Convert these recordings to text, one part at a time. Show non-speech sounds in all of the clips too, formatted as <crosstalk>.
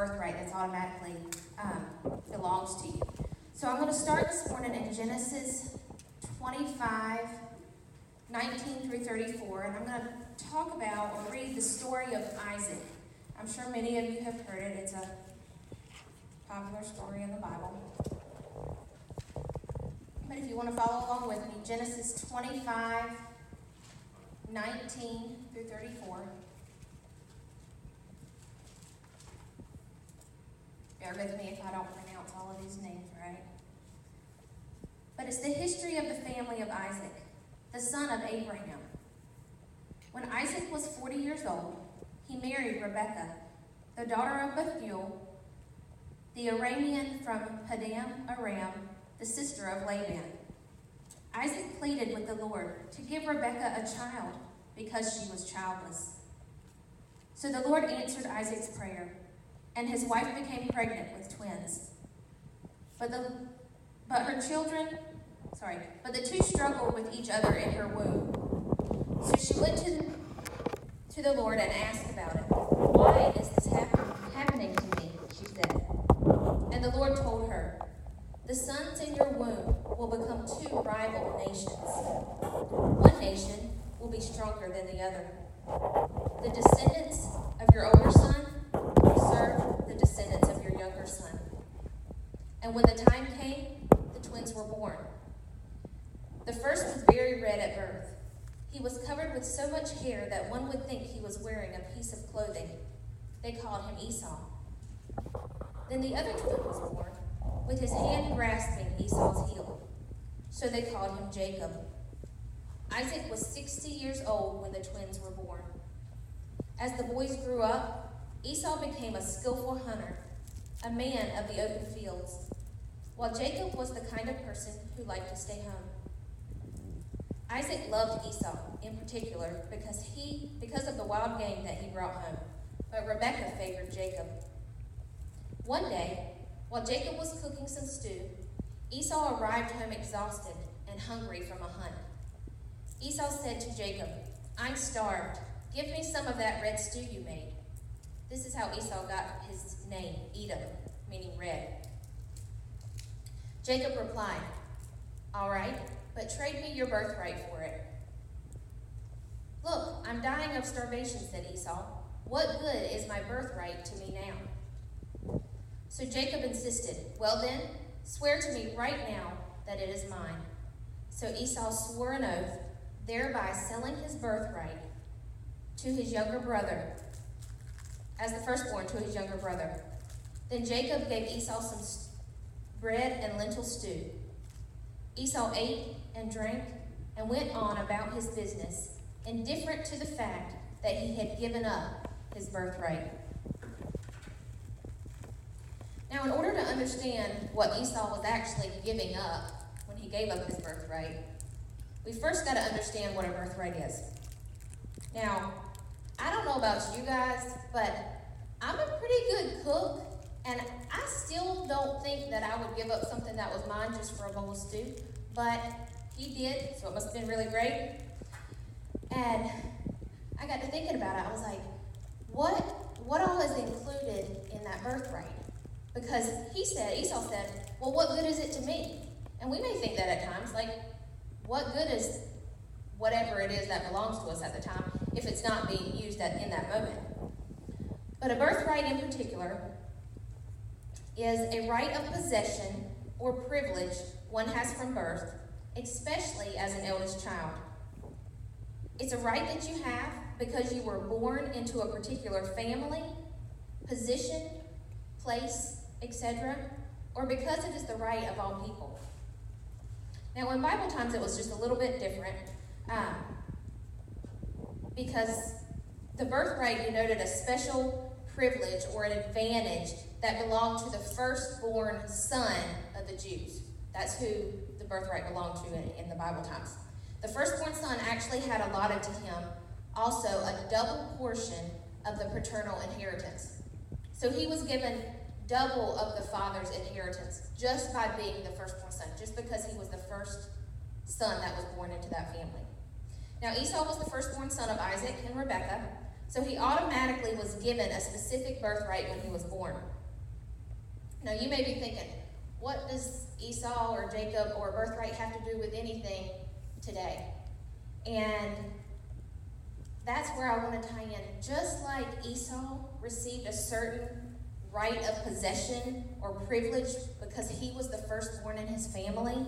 birthright that's automatically um, belongs to you. So I'm going to start this morning in Genesis 25, 19 through 34, and I'm going to talk about or read the story of Isaac. I'm sure many of you have heard it. It's a popular story in the Bible. But if you want to follow along with me, Genesis 25, 19 through 34. Bear with me if I don't pronounce all of these names right. But it's the history of the family of Isaac, the son of Abraham. When Isaac was 40 years old, he married Rebekah, the daughter of Bethuel, the Aramean from Paddan Aram, the sister of Laban. Isaac pleaded with the Lord to give Rebekah a child because she was childless. So the Lord answered Isaac's prayer and his wife became pregnant with twins. But the but her children, sorry, but the two struggled with each other in her womb. So she went to to the Lord and asked about it. Why is this happen, happening to me? She said. And the Lord told her, The sons in your womb will become two rival nations. One nation will be stronger than the other. The descendants of your older son the descendants of your younger son. And when the time came, the twins were born. The first was very red at birth. He was covered with so much hair that one would think he was wearing a piece of clothing. They called him Esau. Then the other twin was born, with his hand grasping Esau's heel. So they called him Jacob. Isaac was 60 years old when the twins were born. As the boys grew up, Esau became a skillful hunter, a man of the open fields, while Jacob was the kind of person who liked to stay home. Isaac loved Esau in particular because he because of the wild game that he brought home, but Rebekah favored Jacob. One day, while Jacob was cooking some stew, Esau arrived home exhausted and hungry from a hunt. Esau said to Jacob, I'm starved. Give me some of that red stew you made. This is how Esau got his name, Edom, meaning red. Jacob replied, All right, but trade me your birthright for it. Look, I'm dying of starvation, said Esau. What good is my birthright to me now? So Jacob insisted, Well then, swear to me right now that it is mine. So Esau swore an oath, thereby selling his birthright to his younger brother as the firstborn to his younger brother. Then Jacob gave Esau some bread and lentil stew. Esau ate and drank and went on about his business, indifferent to the fact that he had given up his birthright. Now, in order to understand what Esau was actually giving up when he gave up his birthright, we first got to understand what a birthright is. Now, I don't know about you guys, but I'm a pretty good cook, and I still don't think that I would give up something that was mine just for a bowl of stew. But he did, so it must have been really great. And I got to thinking about it. I was like, what what all is included in that birthright? Because he said, Esau said, well, what good is it to me? And we may think that at times, like, what good is whatever it is that belongs to us at the time if it's not being used at, in that moment. But a birthright in particular is a right of possession or privilege one has from birth, especially as an eldest child. It's a right that you have because you were born into a particular family, position, place, etc., or because it is the right of all people. Now, in Bible times, it was just a little bit different. Um, because the birthright denoted a special privilege or an advantage that belonged to the firstborn son of the Jews. That's who the birthright belonged to in, in the Bible times. The firstborn son actually had allotted to him also a double portion of the paternal inheritance. So he was given double of the father's inheritance just by being the firstborn son, just because he was the first son that was born into that family. Now, Esau was the firstborn son of Isaac and Rebekah, So he automatically was given a specific birthright when he was born. Now you may be thinking, what does Esau or Jacob or birthright have to do with anything today? And that's where I want to tie in. Just like Esau received a certain right of possession or privilege because he was the firstborn in his family,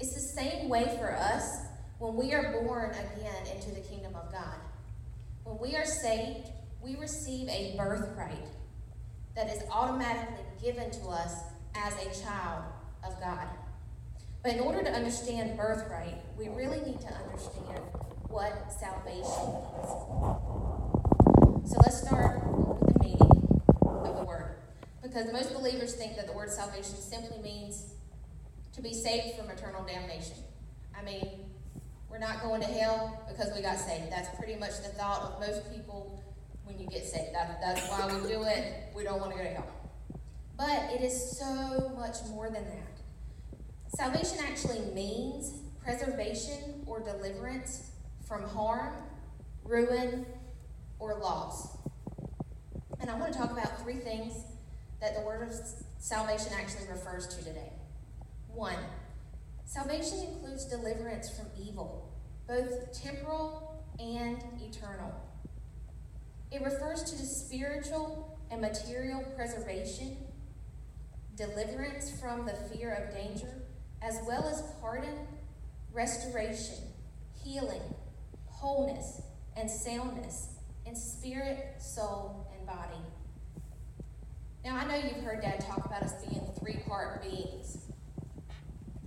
it's the same way for us when we are born again into the kingdom of God. When we are saved, we receive a birthright that is automatically given to us as a child of God. But in order to understand birthright, we really need to understand what salvation is. So let's start with the meaning of the word. Because most believers think that the word salvation simply means to be saved from eternal damnation. I mean, we're not going to hell because we got saved. That's pretty much the thought of most people when you get saved. That, that's why we do it. We don't want to go to hell. But it is so much more than that. Salvation actually means preservation or deliverance from harm, ruin, or loss. And I want to talk about three things that the word of salvation actually refers to today. One, salvation includes deliverance from evil, both temporal and eternal. It refers to the spiritual and material preservation, deliverance from the fear of danger, as well as pardon, restoration, healing, wholeness, and soundness in spirit, soul, and body. Now, I know you've heard Dad talk about us being three part beings.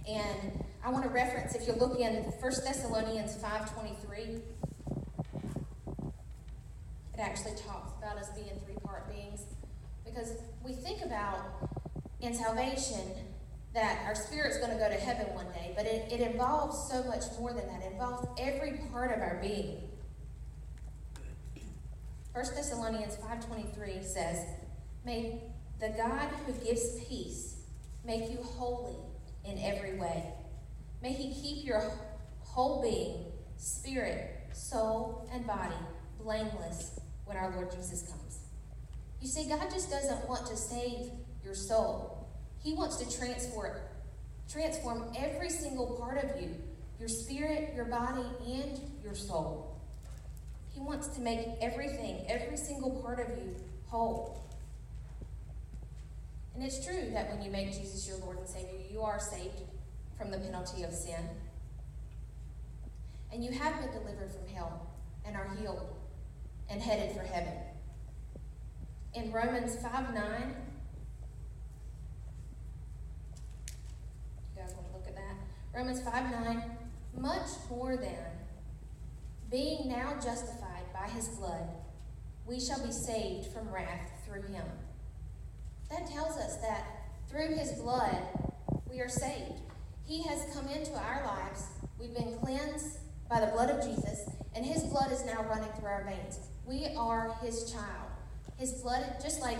And I want to reference, if you look in 1 Thessalonians 5.23, it actually talks about us being three part beings. Because we think about in salvation that our spirit's going to go to heaven one day, but it, it involves so much more than that. It involves every part of our being. 1 Thessalonians 5.23 says, May the God who gives peace make you holy in every way. May he keep your whole being, spirit, soul, and body blameless when our Lord Jesus comes. You see, God just doesn't want to save your soul. He wants to transform, transform every single part of you your spirit, your body, and your soul. He wants to make everything, every single part of you, whole. And it's true that when you make Jesus your Lord and Savior, you are saved from the penalty of sin. And you have been delivered from hell and are healed and headed for heaven. In Romans 5 9, you guys want to look at that? Romans 5 9, much more than being now justified by his blood, we shall be saved from wrath through him. That tells us that through his blood, we are saved. He has come into our lives. We've been cleansed by the blood of Jesus, and his blood is now running through our veins. We are his child. His blood, just like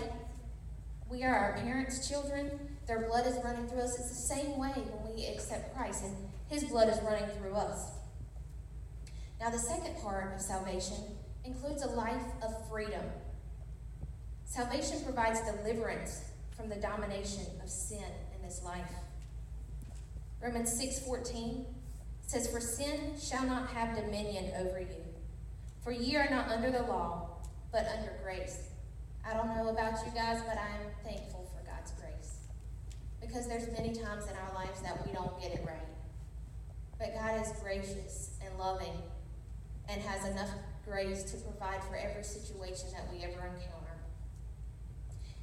we are our parents' children, their blood is running through us. It's the same way when we accept Christ, and his blood is running through us. Now, the second part of salvation includes a life of freedom. Salvation provides deliverance from the domination of sin in this life. Romans 6:14 says, For sin shall not have dominion over you. For ye are not under the law, but under grace. I don't know about you guys, but I am thankful for God's grace. Because there's many times in our lives that we don't get it right. But God is gracious and loving and has enough grace to provide for every situation that we ever encounter.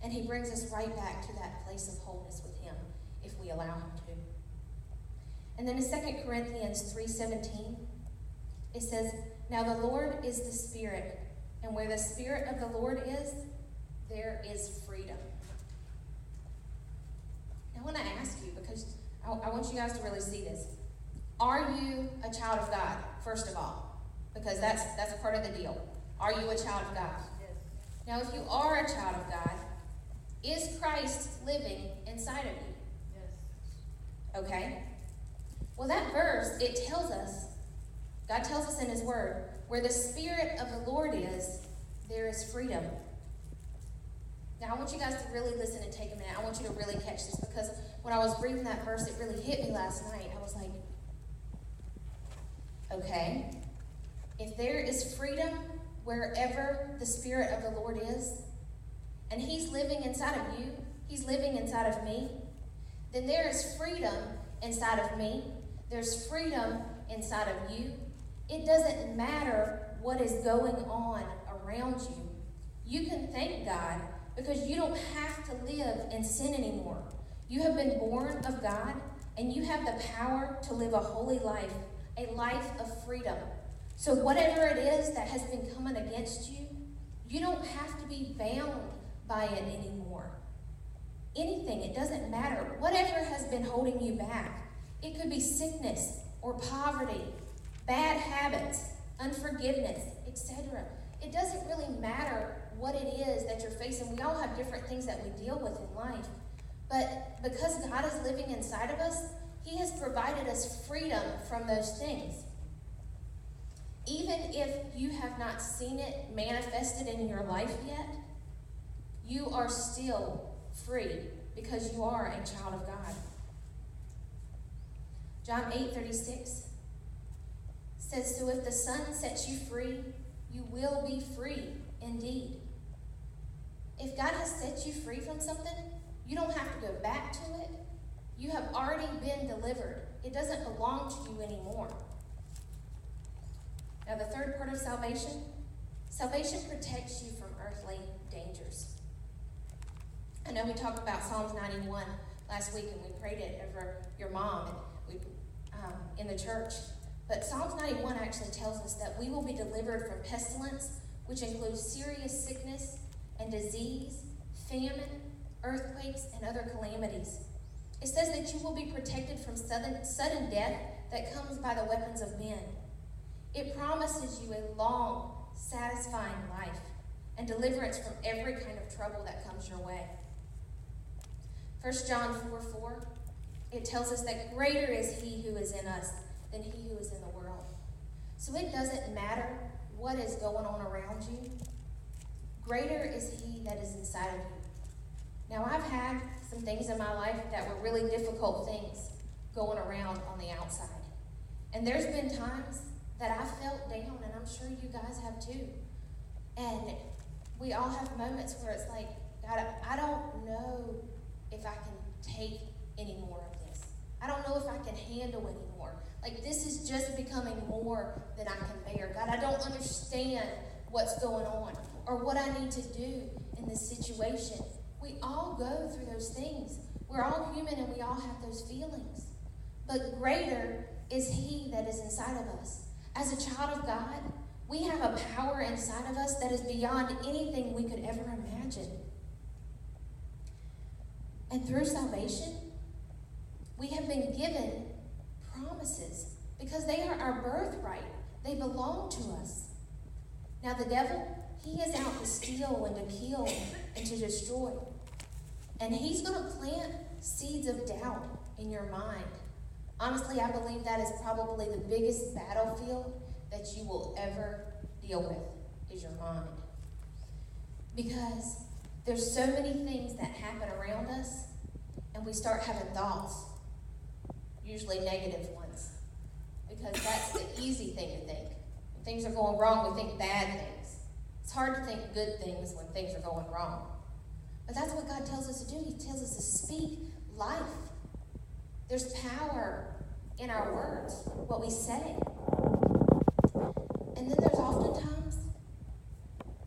And he brings us right back to that place of wholeness with him if we allow him to. And then in 2 Corinthians 3:17, it says, "Now the Lord is the Spirit, and where the Spirit of the Lord is, there is freedom." I want to ask you because I, I want you guys to really see this. Are you a child of God, first of all? Because that's that's part of the deal. Are you a child of God? Yes. Now, if you are a child of God, is Christ living inside of you? Yes. Okay? Well, that verse, it tells us, God tells us in His Word, where the Spirit of the Lord is, there is freedom. Now, I want you guys to really listen and take a minute. I want you to really catch this because when I was reading that verse, it really hit me last night. I was like, okay, if there is freedom wherever the Spirit of the Lord is, and He's living inside of you, He's living inside of me, then there is freedom inside of me. There's freedom inside of you. It doesn't matter what is going on around you. You can thank God because you don't have to live in sin anymore. You have been born of God and you have the power to live a holy life, a life of freedom. So, whatever it is that has been coming against you, you don't have to be bound by it anymore. Anything, it doesn't matter. Whatever has been holding you back, it could be sickness or poverty, bad habits, unforgiveness, etc. It doesn't really matter what it is that you're facing. We all have different things that we deal with in life. But because God is living inside of us, He has provided us freedom from those things. Even if you have not seen it manifested in your life yet, you are still free because you are a child of God. John 8 36 says, So if the Son sets you free, you will be free indeed. If God has set you free from something, you don't have to go back to it. You have already been delivered. It doesn't belong to you anymore. Now, the third part of salvation salvation protects you from earthly dangers. I know we talked about Psalms 91 last week and we prayed it over your mom and we, um, in the church. But Psalms 91 actually tells us that we will be delivered from pestilence, which includes serious sickness and disease, famine, earthquakes, and other calamities. It says that you will be protected from sudden, sudden death that comes by the weapons of men. It promises you a long, satisfying life and deliverance from every kind of trouble that comes your way. 1 John 4 4, it tells us that greater is he who is in us than he who is in the world. So it doesn't matter what is going on around you, greater is he that is inside of you. Now, I've had some things in my life that were really difficult things going around on the outside. And there's been times that I felt down, and I'm sure you guys have too. And we all have moments where it's like, God, I don't know if I can take any more of this. I don't know if I can handle anymore. Like, this is just becoming more than I can bear. God, I don't understand what's going on or what I need to do in this situation. We all go through those things. We're all human and we all have those feelings. But greater is He that is inside of us. As a child of God, we have a power inside of us that is beyond anything we could ever imagine. And through salvation, we have been given promises because they are our birthright. They belong to us. Now, the devil, he is out to steal and to kill and to destroy. And he's going to plant seeds of doubt in your mind. Honestly, I believe that is probably the biggest battlefield that you will ever deal with is your mind. Because there's so many things that happen around us and we start having thoughts, usually negative ones. Because that's the easy thing to think. When things are going wrong, we think bad things. It's hard to think good things when things are going wrong. But that's what God tells us to do. He tells us to speak life. There's power in our words, what we say. And then there's oftentimes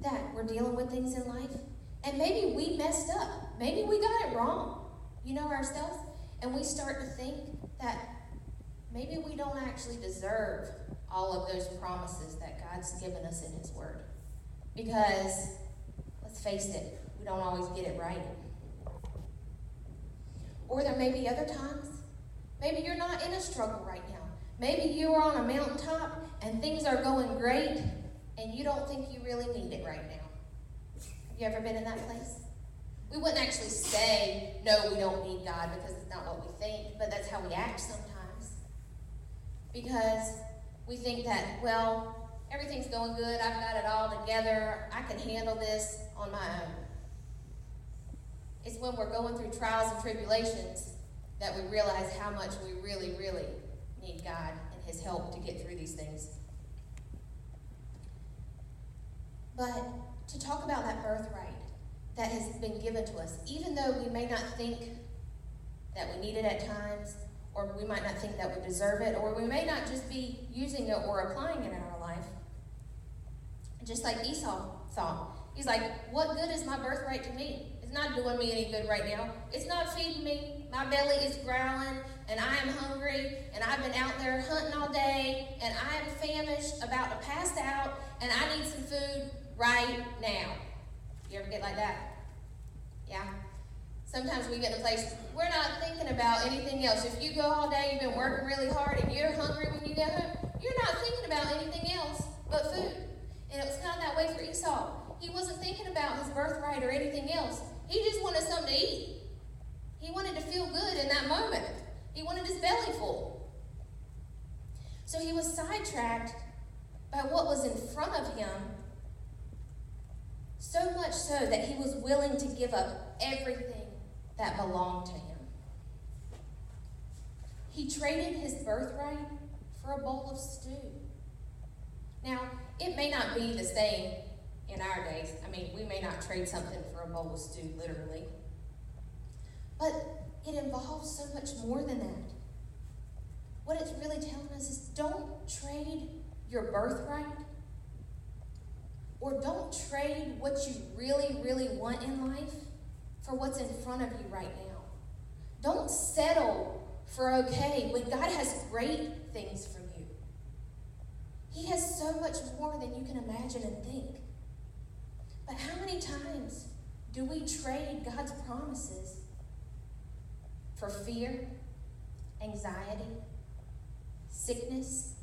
that we're dealing with things in life, and maybe we messed up. Maybe we got it wrong, you know, ourselves, and we start to think that maybe we don't actually deserve all of those promises that God's given us in His Word. Because, let's face it, we don't always get it right. Or there may be other times, maybe you're not in a struggle right now. Maybe you are on a mountaintop and things are going great and you don't think you really need it right now. You ever been in that place? We wouldn't actually say, no, we don't need God because it's not what we think, but that's how we act sometimes. Because we think that, well, everything's going good, I've got it all together, I can handle this on my own. It's when we're going through trials and tribulations that we realize how much we really, really need God and His help to get through these things. But to talk about that birthright that has been given to us, even though we may not think that we need it at times, or we might not think that we deserve it, or we may not just be using it or applying it in our life. Just like Esau thought. He's like, What good is my birthright to me? It's not doing me any good right now. It's not feeding me. My belly is growling, and I am hungry, and I've been out there hunting all day, and I am famished, about to pass out, and I need some food right now. You ever get like that? Yeah? Sometimes we get in a place we're not thinking about anything else. If you go all day, you've been working really hard, and you're hungry when you get home, you're not thinking about anything else but food. And it was kind of that way for Esau. He wasn't thinking about his birthright or anything else. He just wanted something to eat. He wanted to feel good in that moment. He wanted his belly full. So he was sidetracked by what was in front of him, so much so that he was willing to give up everything that belonged to him. He traded his birthright for a bowl of stew. Now, it may not be the same in our days. I mean, we may not trade something for a bowl of stew, literally. But it involves so much more than that. What it's really telling us is don't trade your birthright or don't trade what you really, really want in life for what's in front of you right now. Don't settle for okay when God has great things for you. He has so much more than you can imagine and think. But how many times do we trade God's promises for fear, anxiety, sickness,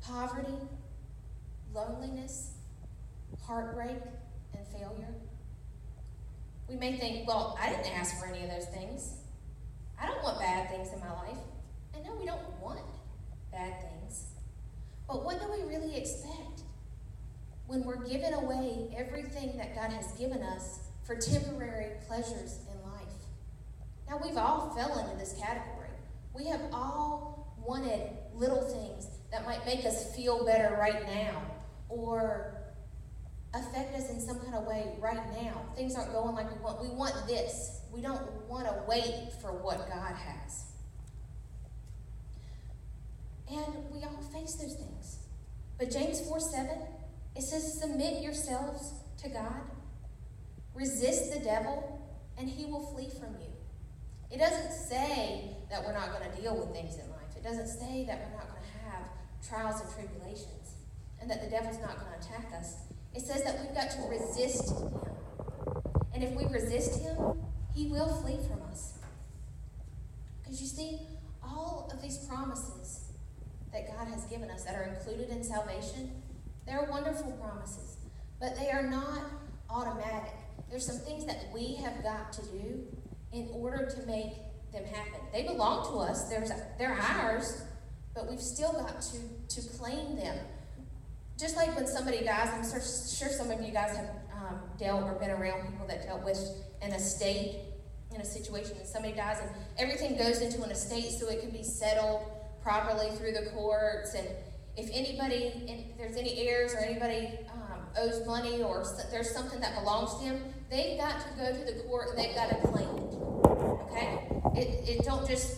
poverty, loneliness, heartbreak, and failure? We may think, well, I didn't ask for any of those things. I don't want bad things in my life. And no, we don't want bad things. But what do we really expect when we're giving away everything that God has given us for temporary pleasures in life? Now, we've all fell into this category. We have all wanted little things that might make us feel better right now or affect us in some kind of way right now. Things aren't going like we want. We want this. We don't want to wait for what God has. And we all face those things. But James 4 7, it says, Submit yourselves to God, resist the devil, and he will flee from you. It doesn't say that we're not going to deal with things in life, it doesn't say that we're not going to have trials and tribulations, and that the devil's not going to attack us. It says that we've got to resist him. And if we resist him, he will flee from us. Because you see, all of these promises that God has given us that are included in salvation, they're wonderful promises, but they are not automatic. There's some things that we have got to do in order to make them happen. They belong to us, There's, they're ours, but we've still got to, to claim them. Just like when somebody dies, I'm sure some of you guys have um, dealt or been around people that dealt with an estate in a situation and somebody dies and everything goes into an estate so it can be settled properly through the courts and if anybody if there's any heirs or anybody um, owes money or there's something that belongs to them they've got to go to the court and they've got to claim it okay? It, it don't just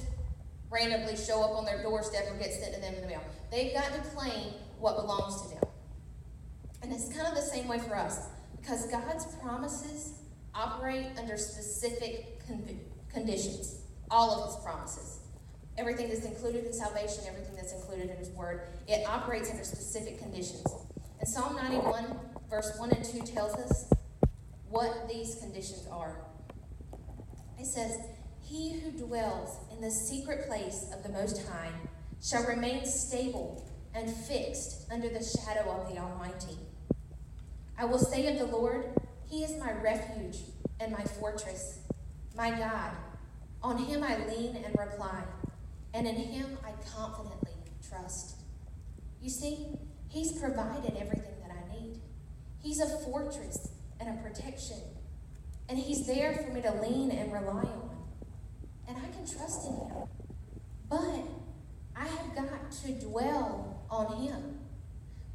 randomly show up on their doorstep or get sent to them in the mail. They've got to claim what belongs to them and it's kind of the same way for us because god's promises operate under specific con- conditions all of his promises everything that's included in salvation, everything that's included in His Word, it operates under specific conditions. And Psalm 91, verse 1 and 2 tells us what these conditions are. It says, He who dwells in the secret place of the Most High shall remain stable and fixed under the shadow of the Almighty. I will say of the Lord, He is my refuge and my fortress, my God. On Him I lean and reply and in him I confidently trust. You see, He's provided everything that I need. He's a fortress and a protection. And He's there for me to lean and rely on. And I can trust in Him. But I have got to dwell on Him.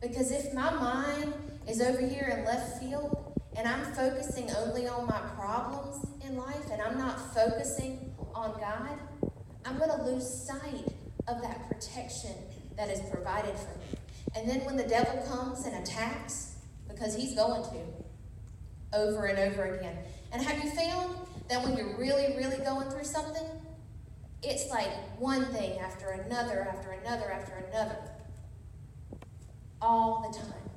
Because if my mind is over here in left field and I'm focusing only on my problems in life and I'm not focusing on God, I'm going to lose sight of that protection that is provided for me. And then when the devil comes and attacks, because he's going to, over and over again. And have you found that when you're really, really going through something, it's like one thing after another, after another, after another, all the time.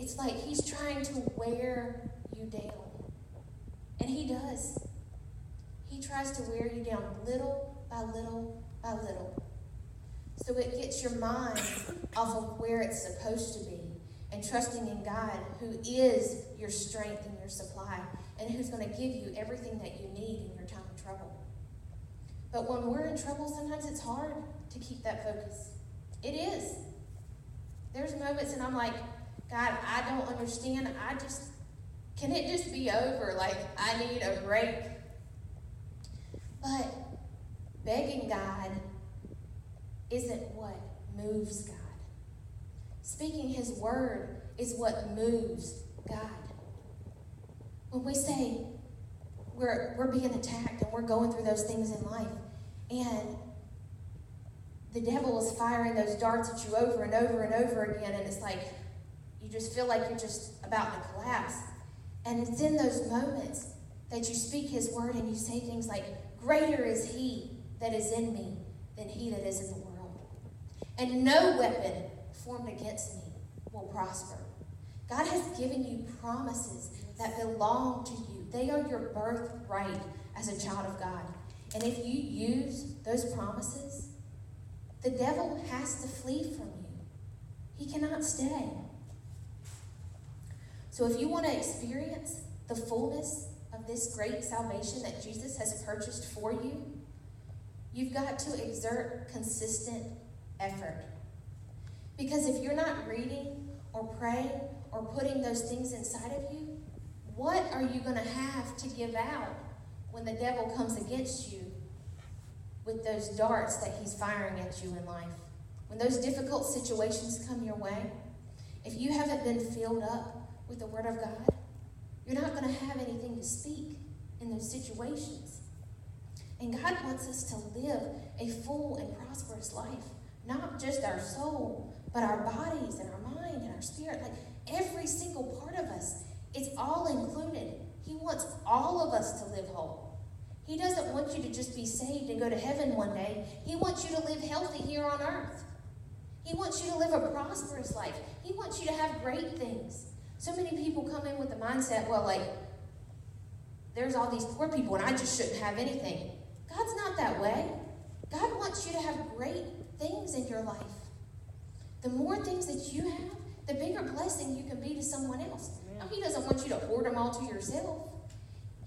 It's like he's trying to wear you down. And he does. He tries to wear you down little by little by little. So it gets your mind <coughs> off of where it's supposed to be and trusting in God, who is your strength and your supply, and who's going to give you everything that you need in your time of trouble. But when we're in trouble, sometimes it's hard to keep that focus. It is. There's moments, and I'm like, God, I don't understand. I just, can it just be over? Like, I need a break. But begging God isn't what moves God. Speaking His word is what moves God. When we say we're, we're being attacked and we're going through those things in life, and the devil is firing those darts at you over and over and over again, and it's like you just feel like you're just about to collapse. And it's in those moments that you speak his word and you say things like, Greater is he that is in me than he that is in the world. And no weapon formed against me will prosper. God has given you promises that belong to you. They are your birthright as a child of God. And if you use those promises, the devil has to flee from you. He cannot stay. So if you want to experience the fullness of this great salvation that Jesus has purchased for you, you've got to exert consistent effort. Because if you're not reading or praying or putting those things inside of you, what are you going to have to give out when the devil comes against you with those darts that he's firing at you in life? When those difficult situations come your way, if you haven't been filled up with the Word of God, you're not going to have anything to speak in those situations. And God wants us to live a full and prosperous life, not just our soul, but our bodies and our mind and our spirit. Like every single part of us, it's all included. He wants all of us to live whole. He doesn't want you to just be saved and go to heaven one day. He wants you to live healthy here on earth. He wants you to live a prosperous life. He wants you to have great things. So many people come in with the mindset, well, like, there's all these poor people and I just shouldn't have anything. God's not that way. God wants you to have great things in your life. The more things that you have, the bigger blessing you can be to someone else. Now, he doesn't want you to hoard them all to yourself.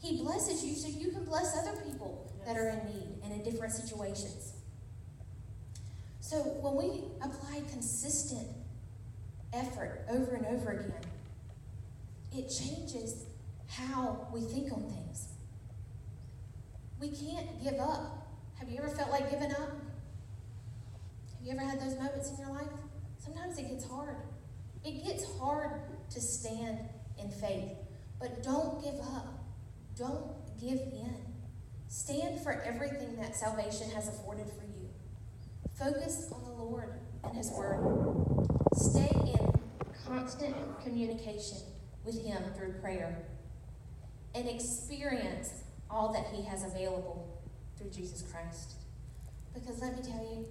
He blesses you so you can bless other people that are in need and in different situations. So when we apply consistent effort over and over again, it changes how we think on things. We can't give up. Have you ever felt like giving up? Have you ever had those moments in your life? Sometimes it gets hard. It gets hard to stand in faith. But don't give up. Don't give in. Stand for everything that salvation has afforded for you. Focus on the Lord and His Word. Stay in constant communication with Him through prayer and experience all that He has available through Jesus Christ. Because let me tell you,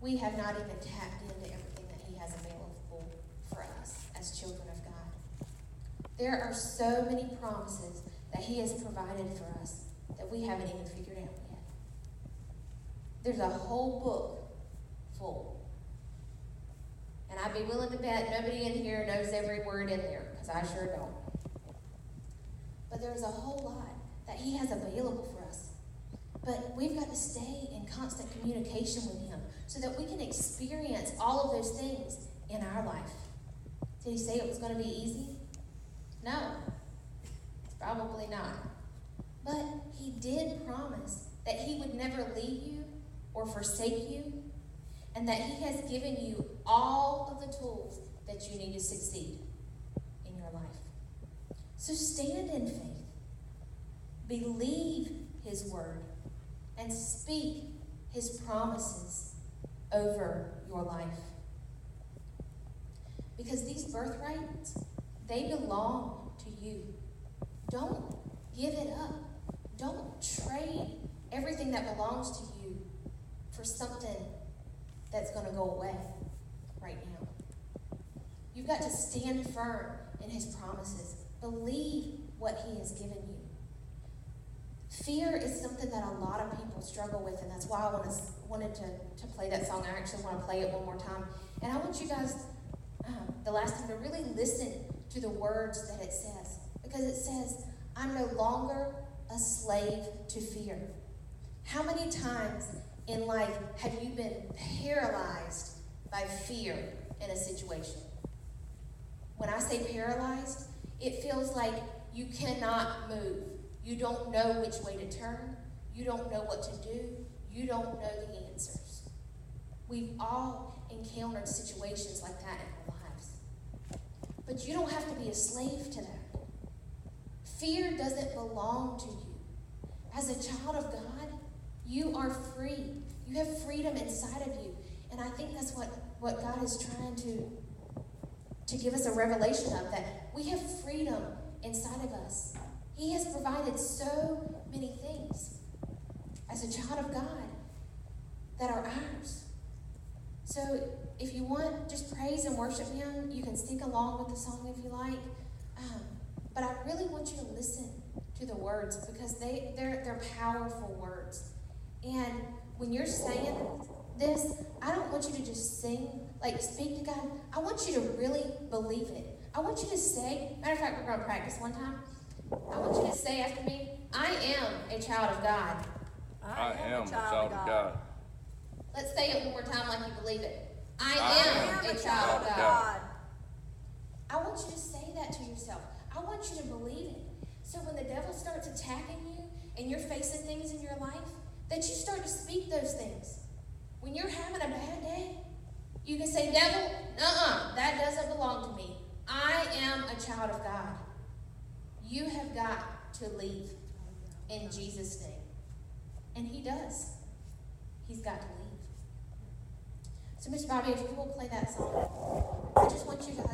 we have not even tapped into everything that He has available for us as children of God. There are so many promises that He has provided for us that we haven't even figured out yet. There's a whole book full. And I'd be willing to bet nobody in here knows every word in there I sure don't. But there's a whole lot that He has available for us. But we've got to stay in constant communication with Him so that we can experience all of those things in our life. Did he say it was going to be easy? No, probably not. But he did promise that he would never leave you or forsake you, and that he has given you all of the tools that you need to succeed. So stand in faith, believe his word, and speak his promises over your life. Because these birthrights, they belong to you. Don't give it up. Don't trade everything that belongs to you for something that's going to go away right now. You've got to stand firm in his promises. Believe what he has given you. Fear is something that a lot of people struggle with, and that's why I wanted to, to play that song. I actually want to play it one more time. And I want you guys, um, the last time, to really listen to the words that it says. Because it says, I'm no longer a slave to fear. How many times in life have you been paralyzed by fear in a situation? When I say paralyzed, it feels like you cannot move. You don't know which way to turn. You don't know what to do. You don't know the answers. We've all encountered situations like that in our lives. But you don't have to be a slave to that. Fear doesn't belong to you. As a child of God, you are free. You have freedom inside of you. And I think that's what, what God is trying to, to give us a revelation of that we have freedom inside of us. He has provided so many things as a child of God that are ours. So if you want, just praise and worship Him. You can sing along with the song if you like. Um, but I really want you to listen to the words because they, they're, they're powerful words. And when you're saying this, I don't want you to just sing, like speak to God. I want you to really believe it. I want you to say, matter of fact, we're going to practice one time. I want you to say after me, I am a child of God. I am a child of God. Let's say it one more time like you believe it. I, I am, a child of God. I want you to say that to yourself. I want you to believe it. So when the devil starts attacking you and you're facing things in your life, that you start to speak those things. When you're having a bad day, you can say, Devil, uh-uh, that doesn't belong to me. I am a child of God. You have got to leave in Jesus' name. And he does. He's got to leave. So, Mr. Bobby, if you will play that song, I just want you guys